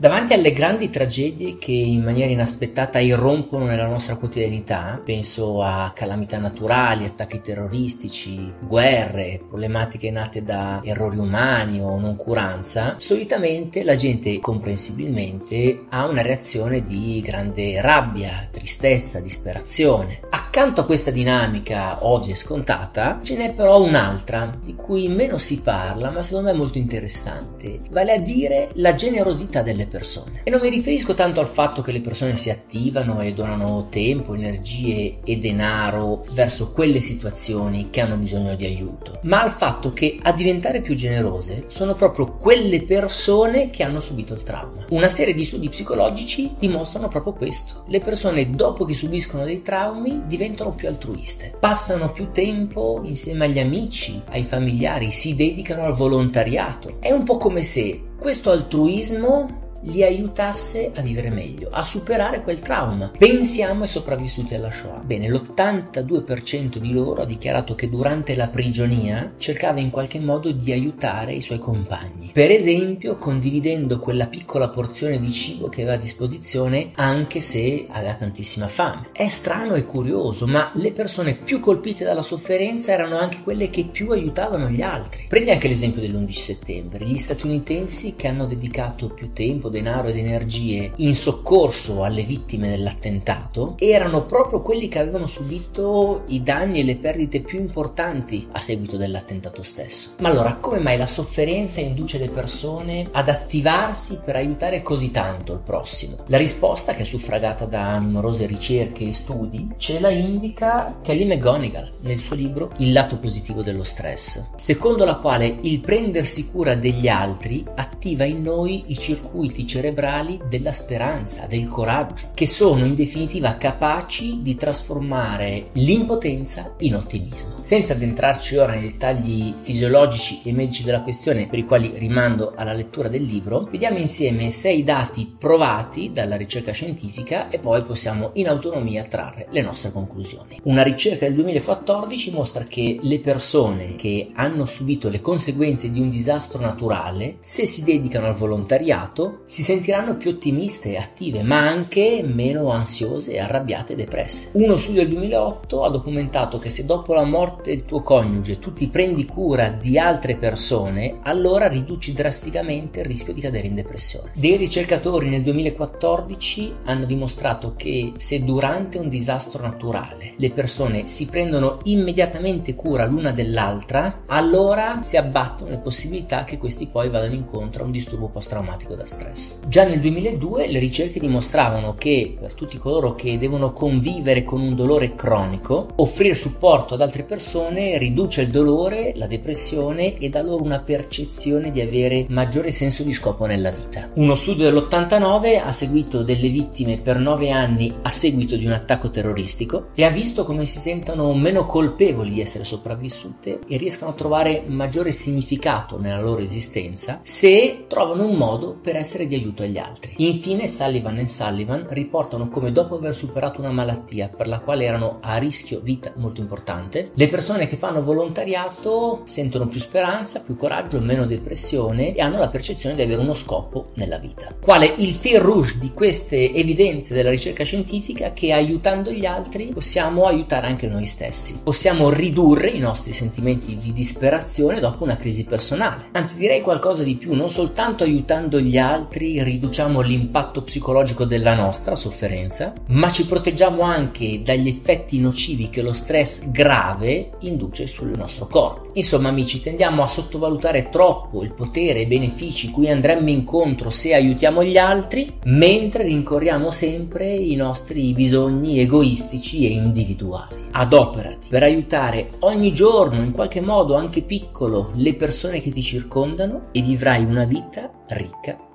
Davanti alle grandi tragedie che in maniera inaspettata irrompono nella nostra quotidianità, penso a calamità naturali, attacchi terroristici, guerre, problematiche nate da errori umani o noncuranza, solitamente la gente comprensibilmente ha una reazione di grande rabbia, tristezza, disperazione. Accanto a questa dinamica ovvia e scontata, ce n'è però un'altra di cui meno si parla, ma secondo me molto interessante, vale a dire la generosità delle persone. E non mi riferisco tanto al fatto che le persone si attivano e donano tempo, energie e denaro verso quelle situazioni che hanno bisogno di aiuto, ma al fatto che a diventare più generose sono proprio quelle persone che hanno subito il trauma. Una serie di studi psicologici dimostrano proprio questo. Le persone dopo che subiscono dei traumi diventano più altruiste, passano più tempo insieme agli amici, ai familiari, si dedicano al volontariato. È un po' come se questo altruismo li aiutasse a vivere meglio, a superare quel trauma. Pensiamo ai sopravvissuti alla Shoah. Bene, l'82% di loro ha dichiarato che durante la prigionia cercava in qualche modo di aiutare i suoi compagni. Per esempio, condividendo quella piccola porzione di cibo che aveva a disposizione anche se aveva tantissima fame. È strano e curioso, ma le persone più colpite dalla sofferenza erano anche quelle che più aiutavano gli altri. Prendi anche l'esempio dell'11 settembre. Gli statunitensi che hanno dedicato più tempo tempo, denaro ed energie in soccorso alle vittime dell'attentato erano proprio quelli che avevano subito i danni e le perdite più importanti a seguito dell'attentato stesso. Ma allora, come mai la sofferenza induce le persone ad attivarsi per aiutare così tanto il prossimo? La risposta, che è suffragata da numerose ricerche e studi, ce la indica Kelly McGonigal nel suo libro Il lato positivo dello stress, secondo la quale il prendersi cura degli altri attiva in noi i circuiti circuiti cerebrali della speranza, del coraggio, che sono in definitiva capaci di trasformare l'impotenza in ottimismo. Senza addentrarci ora nei dettagli fisiologici e medici della questione, per i quali rimando alla lettura del libro, vediamo insieme sei dati provati dalla ricerca scientifica e poi possiamo in autonomia trarre le nostre conclusioni. Una ricerca del 2014 mostra che le persone che hanno subito le conseguenze di un disastro naturale, se si dedicano al volontariato, si sentiranno più ottimiste e attive, ma anche meno ansiose, arrabbiate e depresse. Uno studio del 2008 ha documentato che se dopo la morte del tuo coniuge tu ti prendi cura di altre persone, allora riduci drasticamente il rischio di cadere in depressione. Dei ricercatori nel 2014 hanno dimostrato che se durante un disastro naturale le persone si prendono immediatamente cura l'una dell'altra, allora si abbattono le possibilità che questi poi vadano incontro a un disturbo post-traumatico da stress. Già nel 2002 le ricerche dimostravano che per tutti coloro che devono convivere con un dolore cronico, offrire supporto ad altre persone riduce il dolore, la depressione e dà loro una percezione di avere maggiore senso di scopo nella vita. Uno studio dell'89 ha seguito delle vittime per 9 anni a seguito di un attacco terroristico e ha visto come si sentono meno colpevoli di essere sopravvissute e riescano a trovare maggiore significato nella loro esistenza se trovano un modo per essere di aiuto agli altri. Infine Sullivan e Sullivan riportano come dopo aver superato una malattia per la quale erano a rischio vita molto importante, le persone che fanno volontariato sentono più speranza, più coraggio, meno depressione e hanno la percezione di avere uno scopo nella vita. Quale il fil rouge di queste evidenze della ricerca scientifica che aiutando gli altri possiamo aiutare anche noi stessi. Possiamo ridurre i nostri sentimenti di disperazione dopo una crisi personale. Anzi direi qualcosa di più, non soltanto aiutando gli altri altri, riduciamo l'impatto psicologico della nostra sofferenza, ma ci proteggiamo anche dagli effetti nocivi che lo stress grave induce sul nostro corpo. Insomma, amici, tendiamo a sottovalutare troppo il potere e i benefici cui andremmo incontro se aiutiamo gli altri, mentre rincorriamo sempre i nostri bisogni egoistici e individuali. Adoperati per aiutare ogni giorno, in qualche modo anche piccolo, le persone che ti circondano e vivrai una vita ricca